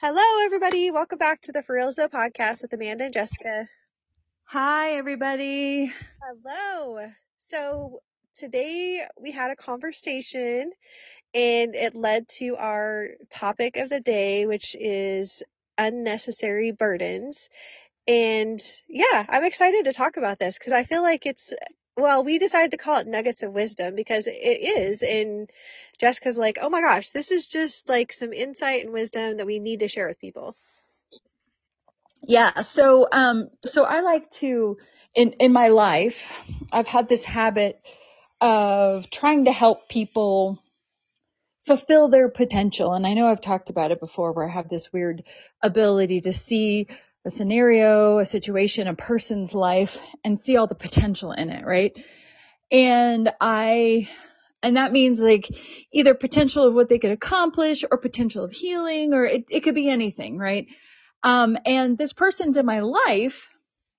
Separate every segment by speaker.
Speaker 1: Hello, everybody. Welcome back to the For Real podcast with Amanda and Jessica.
Speaker 2: Hi, everybody.
Speaker 1: Hello. So today we had a conversation and it led to our topic of the day, which is unnecessary burdens. And yeah, I'm excited to talk about this because I feel like it's, well, we decided to call it nuggets of wisdom because it is. And Jessica's like, oh my gosh, this is just like some insight and wisdom that we need to share with people.
Speaker 2: Yeah. So, um, so I like to, in, in my life, I've had this habit of trying to help people fulfill their potential. And I know I've talked about it before where I have this weird ability to see a scenario, a situation, a person's life and see all the potential in it, right? And I, and that means like either potential of what they could accomplish or potential of healing or it, it could be anything, right? Um, and this person's in my life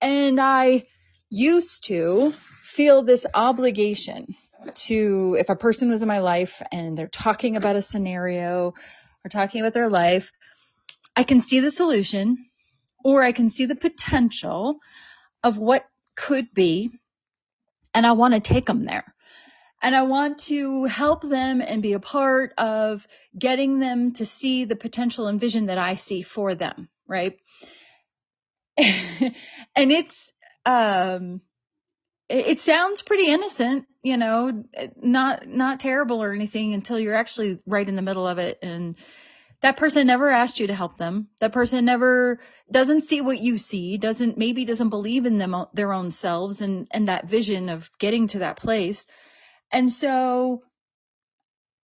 Speaker 2: and I used to feel this obligation to, if a person was in my life and they're talking about a scenario or talking about their life, I can see the solution or I can see the potential of what could be and I want to take them there. And I want to help them and be a part of getting them to see the potential and vision that I see for them, right? and it's, um, it, it sounds pretty innocent, you know, not, not terrible or anything until you're actually right in the middle of it and that person never asked you to help them. That person never doesn't see what you see, doesn't maybe doesn't believe in them their own selves and and that vision of getting to that place. And so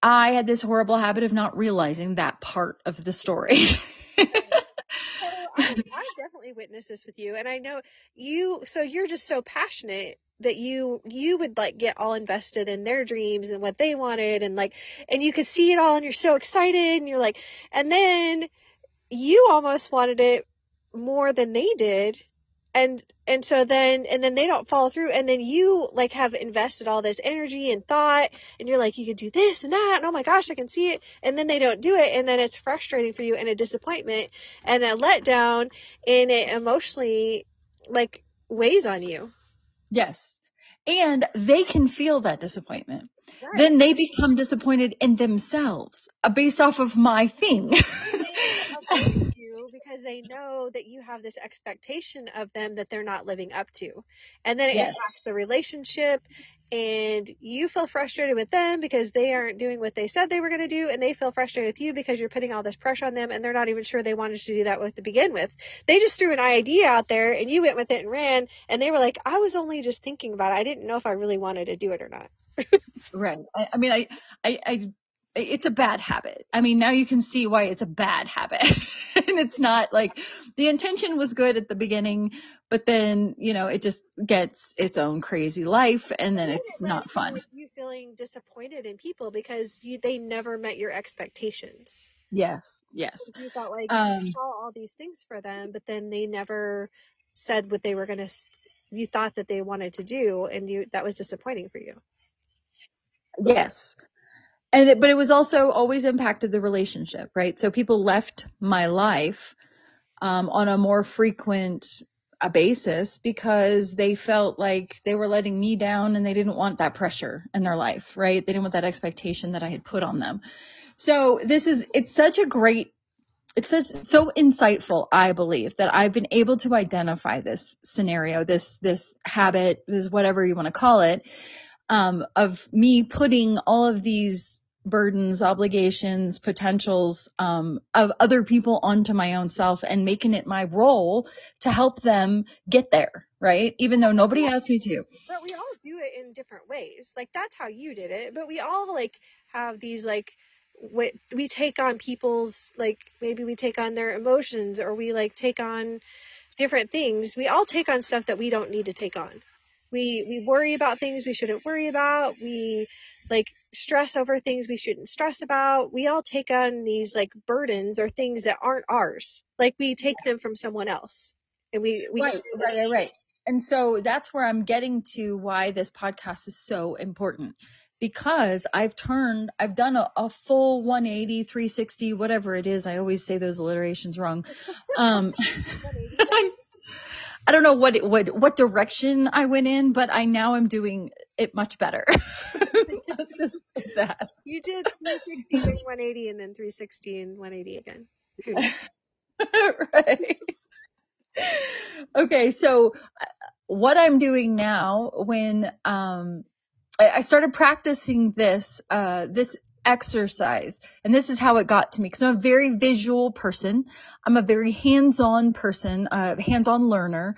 Speaker 2: I had this horrible habit of not realizing that part of the story.
Speaker 1: Oh, I, I definitely witnessed this with you, and I know you. So you're just so passionate that you you would like get all invested in their dreams and what they wanted, and like, and you could see it all, and you're so excited, and you're like, and then you almost wanted it more than they did and and so then and then they don't follow through and then you like have invested all this energy and thought and you're like you could do this and that and oh my gosh i can see it and then they don't do it and then it's frustrating for you and a disappointment and a letdown and it emotionally like weighs on you.
Speaker 2: Yes and they can feel that disappointment right. then they become disappointed in themselves uh, based off of my thing
Speaker 1: because they know that you have this expectation of them that they're not living up to. And then it yes. impacts the relationship and you feel frustrated with them because they aren't doing what they said they were going to do and they feel frustrated with you because you're putting all this pressure on them and they're not even sure they wanted to do that with to begin with. They just threw an idea out there and you went with it and ran and they were like, I was only just thinking about it. I didn't know if I really wanted to do it or not.
Speaker 2: right. I, I mean, I, I, I it's a bad habit. I mean, now you can see why it's a bad habit. and it's not like the intention was good at the beginning, but then, you know, it just gets its own crazy life and then it's not fun.
Speaker 1: You feeling disappointed in people because you, they never met your expectations.
Speaker 2: Yes. Yes.
Speaker 1: You thought like um, you saw all these things for them, but then they never said what they were going to, you thought that they wanted to do and you, that was disappointing for you.
Speaker 2: Yes and it, but it was also always impacted the relationship, right? So people left my life um, on a more frequent a uh, basis because they felt like they were letting me down and they didn't want that pressure in their life, right? They didn't want that expectation that I had put on them. So this is it's such a great it's such so insightful i believe that i've been able to identify this scenario this this habit this whatever you want to call it um, of me putting all of these burdens, obligations, potentials um, of other people onto my own self and making it my role to help them get there, right? Even though nobody asked me to.
Speaker 1: But we all do it in different ways. Like that's how you did it. But we all like have these like we, we take on people's like maybe we take on their emotions or we like take on different things. We all take on stuff that we don't need to take on. We we worry about things we shouldn't worry about. We like stress over things we shouldn't stress about. We all take on these like burdens or things that aren't ours. Like we take them from someone else. And we, we
Speaker 2: right, right, right, right. And so that's where I'm getting to why this podcast is so important because I've turned, I've done a, a full 180, 360, whatever it is. I always say those alliterations wrong. Um, I don't know what it, what what direction I went in, but I now am doing it much better. Let's
Speaker 1: just say that. You did 360 then 180 and then 360 and 180 again.
Speaker 2: right. Okay, so uh, what I'm doing now when um I started practicing this uh this exercise. And this is how it got to me because I'm a very visual person. I'm a very hands-on person, uh, hands-on learner.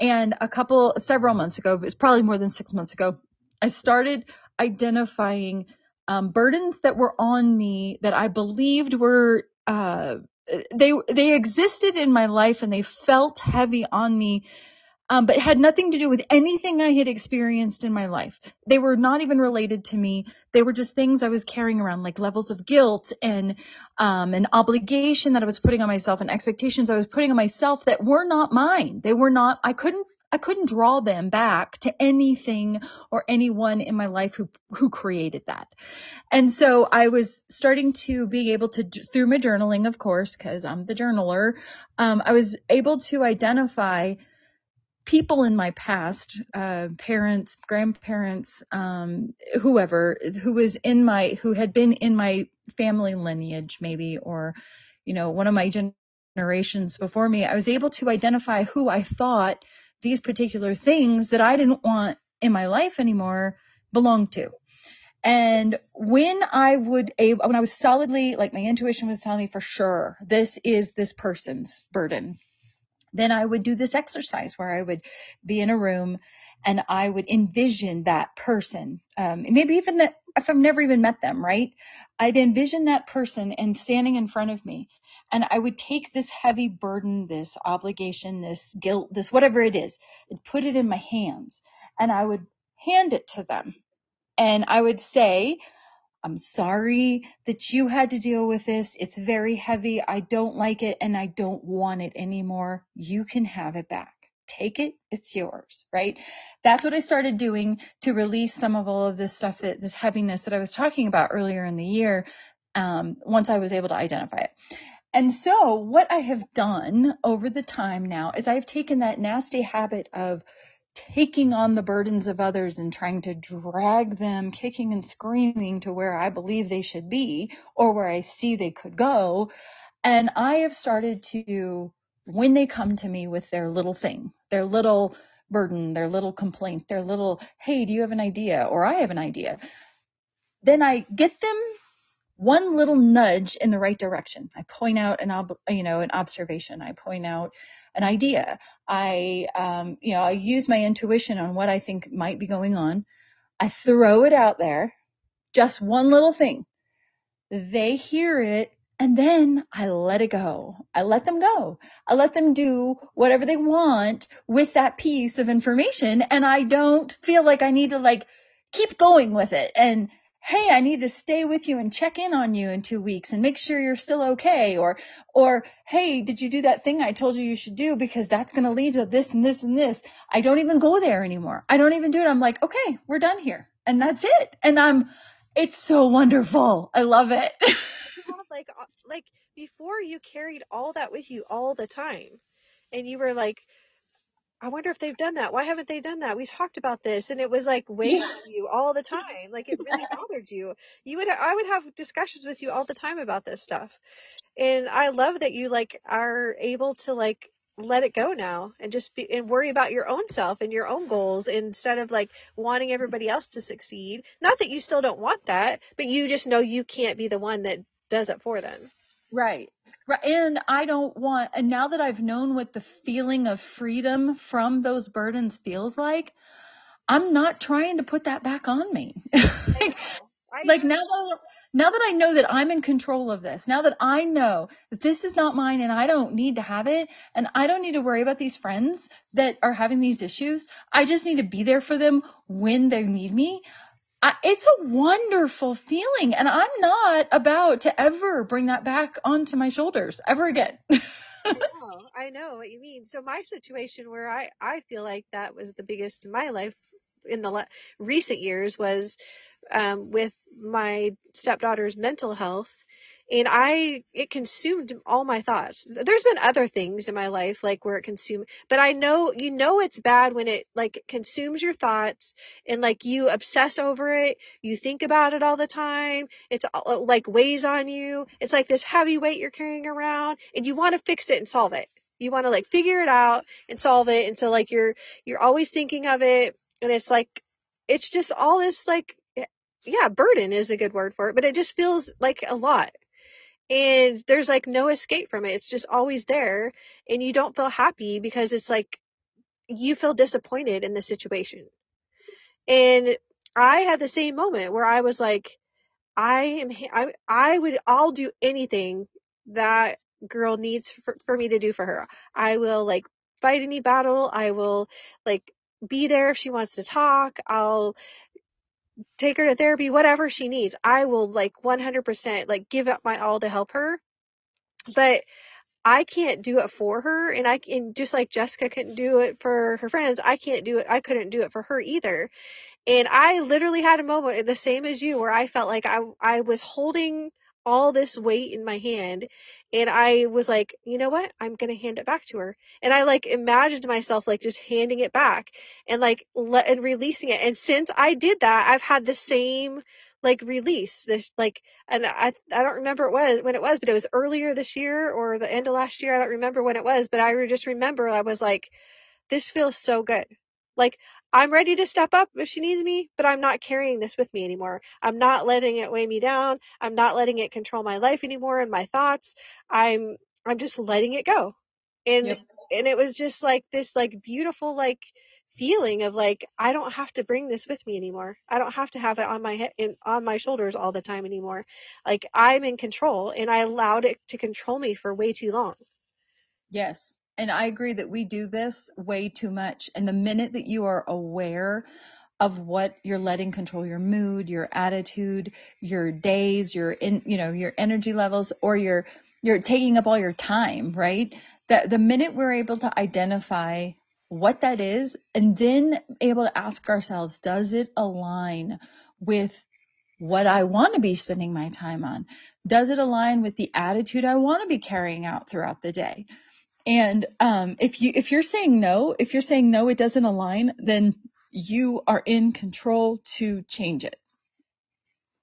Speaker 2: And a couple, several months ago, it was probably more than six months ago, I started identifying um, burdens that were on me that I believed were uh, they they existed in my life and they felt heavy on me um, but had nothing to do with anything I had experienced in my life. They were not even related to me. They were just things I was carrying around, like levels of guilt and um, an obligation that I was putting on myself and expectations I was putting on myself that were not mine. They were not. I couldn't. I couldn't draw them back to anything or anyone in my life who who created that. And so I was starting to be able to through my journaling, of course, because I'm the journaler. Um, I was able to identify people in my past, uh, parents, grandparents, um, whoever, who was in my, who had been in my family lineage, maybe, or, you know, one of my generations before me, I was able to identify who I thought these particular things that I didn't want in my life anymore belonged to. And when I would, when I was solidly, like my intuition was telling me for sure, this is this person's burden then I would do this exercise where I would be in a room and I would envision that person. Um, maybe even if I've never even met them, right? I'd envision that person and standing in front of me. And I would take this heavy burden, this obligation, this guilt, this whatever it is, and put it in my hands. And I would hand it to them. And I would say, I'm sorry that you had to deal with this. It's very heavy. I don't like it and I don't want it anymore. You can have it back. Take it. It's yours, right? That's what I started doing to release some of all of this stuff that this heaviness that I was talking about earlier in the year. Um, once I was able to identify it. And so what I have done over the time now is I've taken that nasty habit of taking on the burdens of others and trying to drag them kicking and screaming to where I believe they should be or where I see they could go. And I have started to, when they come to me with their little thing, their little burden, their little complaint, their little, hey, do you have an idea? Or I have an idea. Then I get them one little nudge in the right direction. I point out an ob- you know an observation. I point out an idea. I um, you know I use my intuition on what I think might be going on. I throw it out there, just one little thing. They hear it and then I let it go. I let them go. I let them do whatever they want with that piece of information and I don't feel like I need to like keep going with it and hey, I need to stay with you and check in on you in two weeks and make sure you're still okay. Or, or, hey, did you do that thing I told you you should do? Because that's going to lead to this and this and this. I don't even go there anymore. I don't even do it. I'm like, okay, we're done here. And that's it. And I'm, it's so wonderful. I love it.
Speaker 1: like, uh, like before you carried all that with you all the time and you were like, I wonder if they've done that. Why haven't they done that? We talked about this and it was like weighing yeah. you all the time. Like it really bothered you. You would, I would have discussions with you all the time about this stuff. And I love that you like are able to like let it go now and just be and worry about your own self and your own goals instead of like wanting everybody else to succeed. Not that you still don't want that, but you just know you can't be the one that does it for them.
Speaker 2: Right. Right. And I don't want, and now that I've known what the feeling of freedom from those burdens feels like, I'm not trying to put that back on me. like, like now that, now that I know that I'm in control of this, now that I know that this is not mine and I don't need to have it and I don't need to worry about these friends that are having these issues. I just need to be there for them when they need me. I, it's a wonderful feeling and I'm not about to ever bring that back onto my shoulders ever again.
Speaker 1: I, know, I know what you mean. So my situation where I, I feel like that was the biggest in my life in the le- recent years was um, with my stepdaughter's mental health and I, it consumed all my thoughts. There's been other things in my life, like where it consumed, but I know, you know, it's bad when it like consumes your thoughts and like you obsess over it. You think about it all the time. It's like weighs on you. It's like this heavy weight you're carrying around and you want to fix it and solve it. You want to like figure it out and solve it. And so like you're, you're always thinking of it and it's like, it's just all this like, eh, yeah, burden is a good word for it, but it just feels like a lot and there's like no escape from it. It's just always there and you don't feel happy because it's like you feel disappointed in the situation. And I had the same moment where I was like, I am, I, I would, I'll do anything that girl needs for, for me to do for her. I will like fight any battle. I will like be there if she wants to talk. I'll take her to therapy, whatever she needs. I will like 100% like give up my all to help her. But I can't do it for her and I can just like Jessica couldn't do it for her friends, I can't do it I couldn't do it for her either. And I literally had a moment the same as you where I felt like I I was holding all this weight in my hand and I was like, you know what? I'm going to hand it back to her. And I like imagined myself like just handing it back and like let and releasing it. And since I did that, I've had the same like release this like and I I don't remember it was when it was, but it was earlier this year or the end of last year. I don't remember when it was, but I just remember I was like, this feels so good. Like I'm ready to step up if she needs me, but I'm not carrying this with me anymore. I'm not letting it weigh me down. I'm not letting it control my life anymore and my thoughts. I'm, I'm just letting it go. And, yep. and it was just like this like beautiful like feeling of like, I don't have to bring this with me anymore. I don't have to have it on my head, in, on my shoulders all the time anymore. Like I'm in control and I allowed it to control me for way too long.
Speaker 2: Yes and I agree that we do this way too much. And the minute that you are aware of what you're letting control your mood, your attitude, your days, your in, you know, your energy levels, or your you're taking up all your time, right? That the minute we're able to identify what that is and then able to ask ourselves, does it align with what I want to be spending my time on? Does it align with the attitude I want to be carrying out throughout the day? And um, if you if you're saying no, if you're saying no, it doesn't align, then you are in control to change it.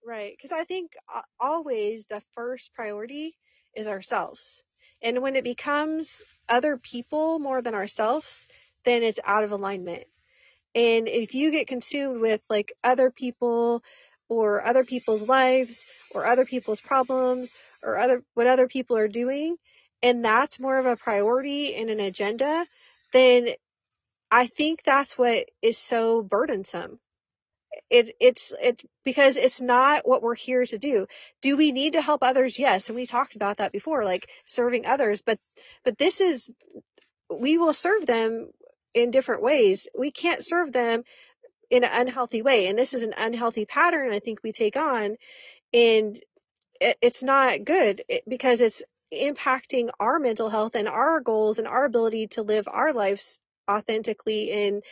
Speaker 1: Right, because I think always the first priority is ourselves, and when it becomes other people more than ourselves, then it's out of alignment. And if you get consumed with like other people or other people's lives or other people's problems or other what other people are doing, and that's more of a priority and an agenda, then I think that's what is so burdensome. It, it's, it, because it's not what we're here to do. Do we need to help others? Yes. And we talked about that before, like serving others, but, but this is, we will serve them in different ways. We can't serve them in an unhealthy way. And this is an unhealthy pattern I think we take on. And it, it's not good because it's impacting our mental health and our goals and our ability to live our lives authentically and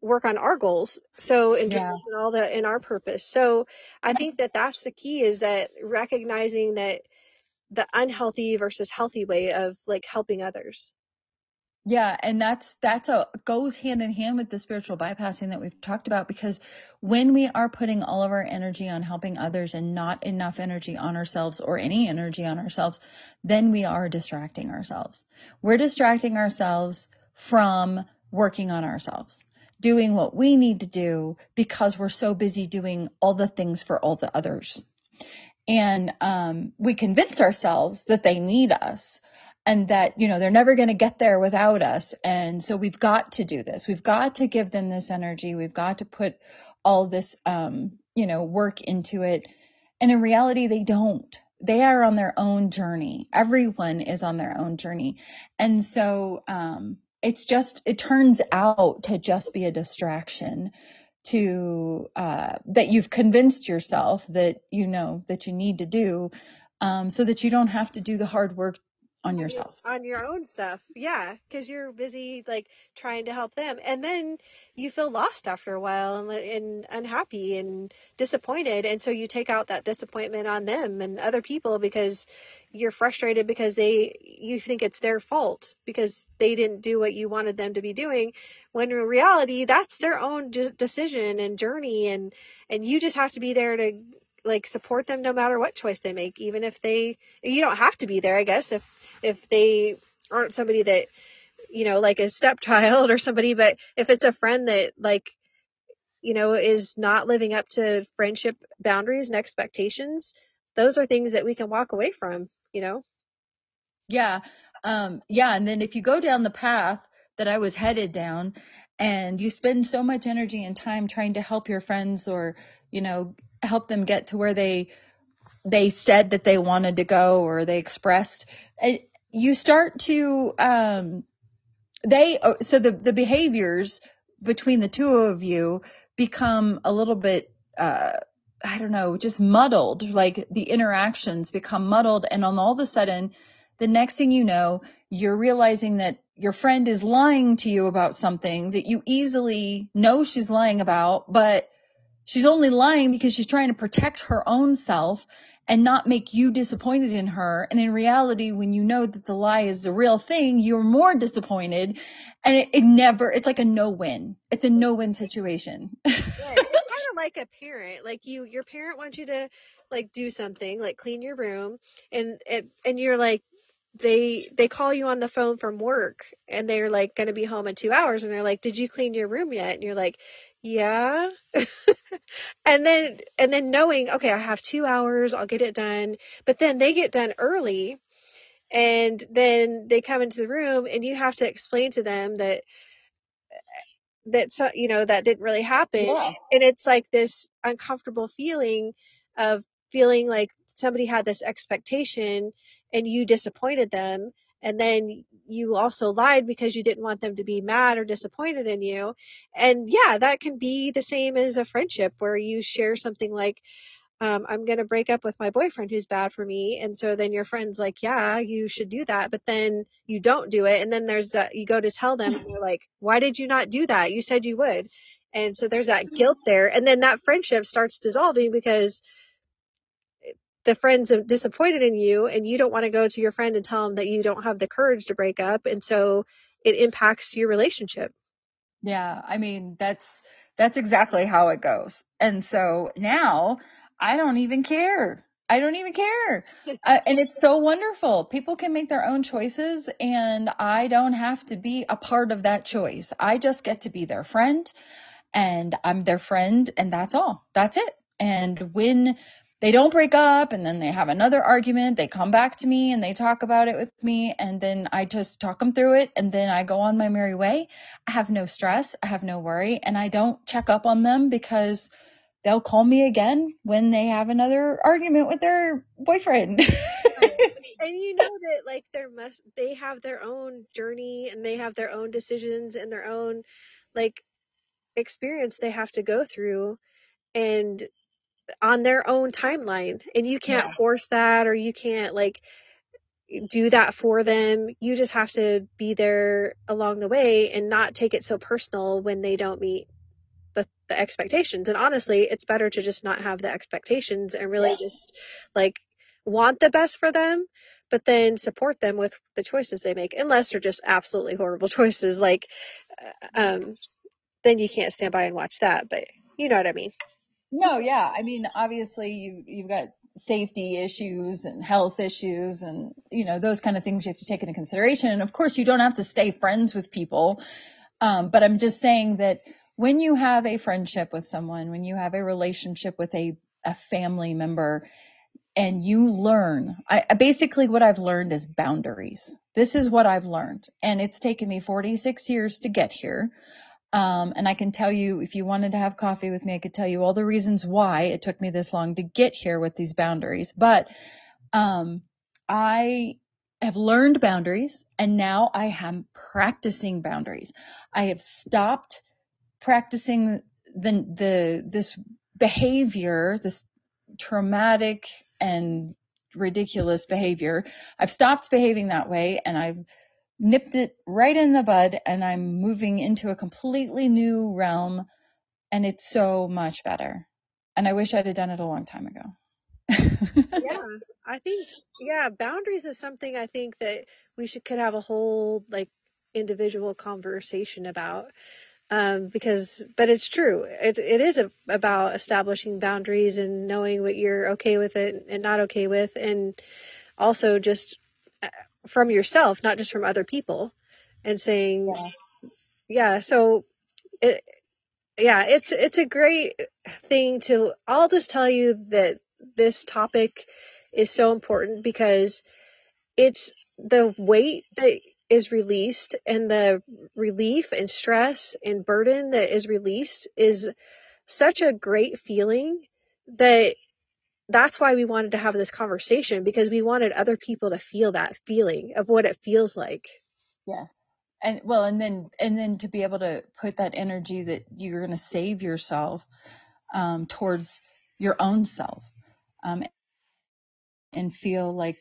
Speaker 1: work on our goals. So in yeah. all the in our purpose. So I think that that's the key is that recognizing that the unhealthy versus healthy way of like helping others.
Speaker 2: Yeah, and that's that's a goes hand in hand with the spiritual bypassing that we've talked about because when we are putting all of our energy on helping others and not enough energy on ourselves or any energy on ourselves, then we are distracting ourselves. We're distracting ourselves from working on ourselves, doing what we need to do because we're so busy doing all the things for all the others. And um, we convince ourselves that they need us and that, you know, they're never going to get there without us. And so we've got to do this. We've got to give them this energy. We've got to put all this, um, you know, work into it. And in reality, they don't. They are on their own journey. Everyone is on their own journey. And so, um, it's just, it turns out to just be a distraction to, uh, that you've convinced yourself that you know that you need to do, um, so that you don't have to do the hard work on yourself.
Speaker 1: on your own stuff. Yeah, because you're busy like trying to help them, and then you feel lost after a while and, and unhappy and disappointed, and so you take out that disappointment on them and other people because you're frustrated because they you think it's their fault because they didn't do what you wanted them to be doing when in reality that's their own decision and journey and and you just have to be there to like support them no matter what choice they make even if they you don't have to be there i guess if if they aren't somebody that you know like a stepchild or somebody but if it's a friend that like you know is not living up to friendship boundaries and expectations those are things that we can walk away from you know
Speaker 2: Yeah. Um, yeah. And then if you go down the path that I was headed down and you spend so much energy and time trying to help your friends or, you know, help them get to where they, they said that they wanted to go or they expressed, you start to, um, they, oh, so the, the behaviors between the two of you become a little bit, uh, I don't know, just muddled. Like the interactions become muddled and on all of a sudden, the next thing you know, you're realizing that your friend is lying to you about something that you easily know she's lying about, but she's only lying because she's trying to protect her own self and not make you disappointed in her. And in reality, when you know that the lie is the real thing, you're more disappointed and it, it never, it's like a no win. It's a no win situation.
Speaker 1: yeah, it's kind of like a parent like you your parent wants you to like do something like clean your room and and, and you're like they they call you on the phone from work and they're like going to be home in two hours and they're like did you clean your room yet and you're like yeah. And then and then knowing okay i have two hours i'll get it done. But then they get done early and then they come into the room and you have to explain to them that that so, you know that didn't really happen.
Speaker 2: Yeah.
Speaker 1: and it's like this uncomfortable feeling of feeling like somebody had this expectation and you disappointed them and then you also lied because you didn't want them to be mad or disappointed in you and yeah that can be the same as a friendship where you share something like um, I'm going to break up with my boyfriend who's bad for me. And so then your friend's like, yeah, you should do that. But then you don't do it. And then there's that, you go to tell them and they're like, why did you not do that? You said you would. And so there's that guilt there. And then that friendship starts dissolving because the friends are disappointed in you and you don't want to go to your friend and tell them that you don't have the courage to break up. And so it impacts your relationship.
Speaker 2: Yeah, I mean that's that's exactly how it goes. And so now I don't even care. I don't even care. uh, and it's so wonderful. People can make their own choices and I don't have to be a part of that choice. I just get to be their friend and I'm their friend and that's all. That's it. And when they don't break up and then they have another argument, they come back to me and they talk about it with me and then I just talk them through it and then I go on my merry way. I have no stress, I have no worry and I don't check up on them because they'll call me again when they have another argument with their boyfriend.
Speaker 1: and you know that like there must they have their own journey and they have their own decisions and their own like experience they have to go through and on their own timeline and you can't
Speaker 2: Yeah.
Speaker 1: force that or you can't like do that for them you just have to be there along the way and not take it so personal when they don't meet the, the expectations and honestly it's better to just not have the expectations and really
Speaker 2: Yeah.
Speaker 1: just like want the best for them but then support them with the choices they make unless they're just absolutely horrible choices like uh, um then you can't stand by and watch that but you know what i mean
Speaker 2: No, yeah. I mean, obviously you you've got safety issues and health issues and you know those kind of things you have to take into consideration. And of course, you don't have to stay friends with people. Um, but I'm just saying that when you have a friendship with someone, when you have a relationship with a a family member, and you learn, I basically what I've learned is boundaries. This is what I've learned, and it's taken me 46 years to get here. Um, and I can tell you, if you wanted to have coffee with me, I could tell you all the reasons why it took me this long to get here with these boundaries. But um, I have learned boundaries and now I am practicing boundaries. I have stopped practicing the, the, this behavior, this traumatic and ridiculous behavior. I've stopped behaving that way and I've nipped it right in the bud and I'm moving into a completely new realm and it's so much better. And I wish I'd have done it a long time ago.
Speaker 1: yeah, I think yeah, boundaries is something I think that we should could have a whole like individual conversation about. Um, because, but it's true. It, it is a, about establishing boundaries and knowing what you're okay with it and not okay with. And also just from yourself, not just from other people and saying, yeah. yeah so it, yeah, it's, it's a great thing to, I'll just tell you that this topic is so important because it's the weight that is released and the relief and stress and burden that is released is such a great feeling that that's why we wanted to have this conversation because we wanted other people to feel that feeling of what it feels like.
Speaker 2: Yes. And well, and then, and then to be able to put that energy that you're going to save yourself, um, towards your own self, um, and feel like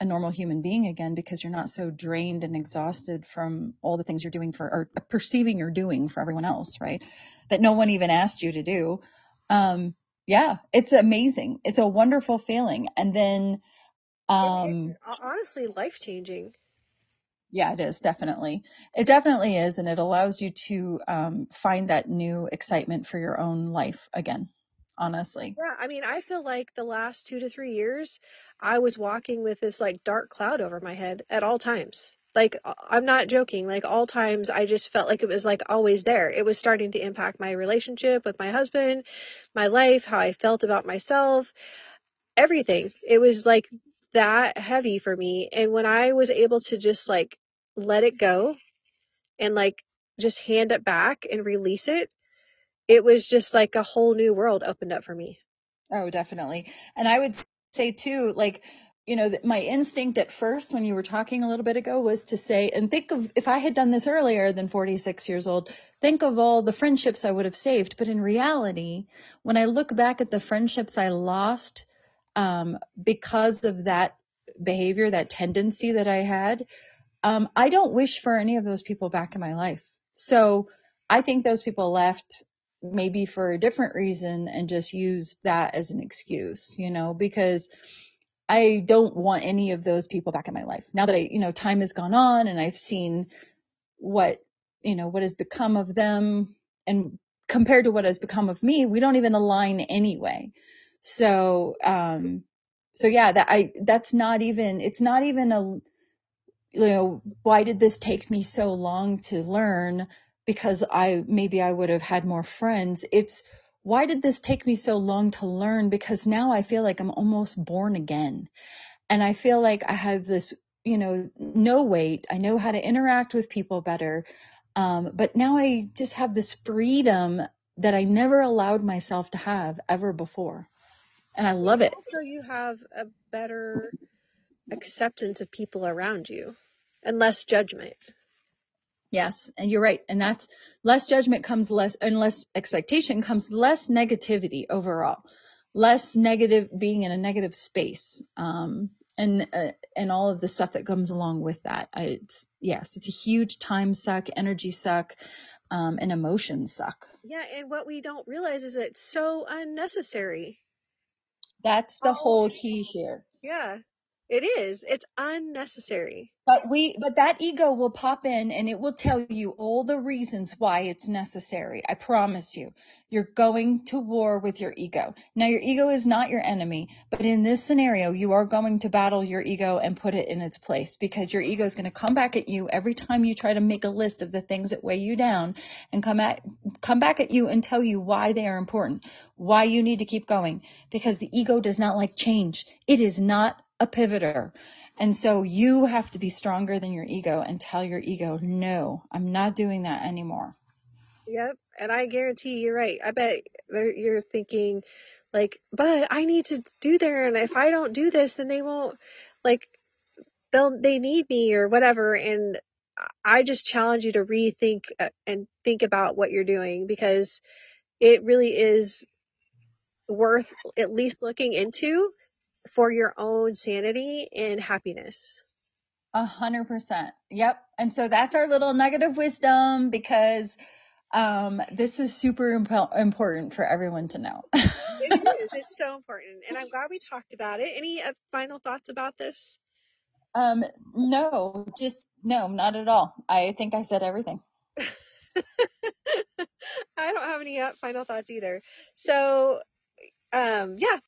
Speaker 2: a normal human being again because you're not so drained and exhausted from all the things you're doing for or perceiving you're doing for everyone else, right? That no one even asked you to do. Um, yeah, it's amazing. It's a wonderful feeling. And then, um, it's
Speaker 1: honestly life changing.
Speaker 2: Yeah, it is definitely. It definitely is. And it allows you to, um, find that new excitement for your own life again honestly.
Speaker 1: Yeah, I mean, I feel like the last two to three years, I was walking with this like dark cloud over my head at all times. Like, uh, I'm not joking. Like, all times I just felt like it was like always there. It was starting to impact my relationship with my husband, my life, how I felt about myself, everything. It was like that heavy for me. And when I was able to just like let it go and like just hand it back and release it, it was just like a whole new world opened up for me.
Speaker 2: Oh, definitely. And I would say too, like, you know, my instinct at first when you were talking a little bit ago was to say, and think of if I had done this earlier than 46 years old, think of all the friendships I would have saved. But in reality, when I look back at the friendships I lost um, because of that behavior, that tendency that I had, um, I don't wish for any of those people back in my life. So I think those people left maybe for a different reason and just used that as an excuse, you know, because I don't want any of those people back in my life. Now that I, you know, time has gone on and I've seen what, you know, what has become of them and compared to what has become of me, we don't even align anyway. So, um, so yeah, that I, that's not even, it's not even a, you know, why did this take me so long to learn? because I maybe I would have had more friends. It's why did this take me so long to learn? Because now I feel like I'm almost born again. And I feel like I have this, you know, no weight. I know how to interact with people better. Um, but now I just have this freedom that I never allowed myself to have ever before. And I love it.
Speaker 1: So you have a better acceptance of people around you and less judgment.
Speaker 2: Yes, and you're right. And that's less judgment comes less, and less expectation comes less negativity overall, less negative being in a negative space, um, and uh, and all of the stuff that comes along with that. I, it's yes, it's a huge time suck, energy suck, um, and emotion suck.
Speaker 1: Yeah, and what we don't realize is it's so unnecessary.
Speaker 2: That's the oh. whole key here.
Speaker 1: Yeah, it is. It's unnecessary.
Speaker 2: But we, but that ego will pop in and it will tell you all the reasons why it's necessary. I promise you. You're going to war with your ego. Now your ego is not your enemy, but in this scenario, you are going to battle your ego and put it in its place because your ego is going to come back at you every time you try to make a list of the things that weigh you down and come at, come back at you and tell you why they are important, why you need to keep going because the ego does not like change. It is not a pivoter. And so you have to be stronger than your ego and tell your ego, no, I'm not doing that anymore.
Speaker 1: Yep. And I guarantee you're right. I bet you're thinking like, but I need to do there. And if I don't do this, then they won't like, they'll, they need me or whatever. And I just challenge you to rethink uh, and think about what you're doing because it really is worth at least looking into for your own sanity and happiness.
Speaker 2: A hundred percent. Yep. And so that's our little nugget of wisdom because um, this is super imp- important for everyone to know.
Speaker 1: it is. It's so important. And I'm glad we talked about it. Any uh, final thoughts about this?
Speaker 2: Um, no, just no, not at all. I think I said everything.
Speaker 1: I don't have any uh, final thoughts either. So, um, yeah,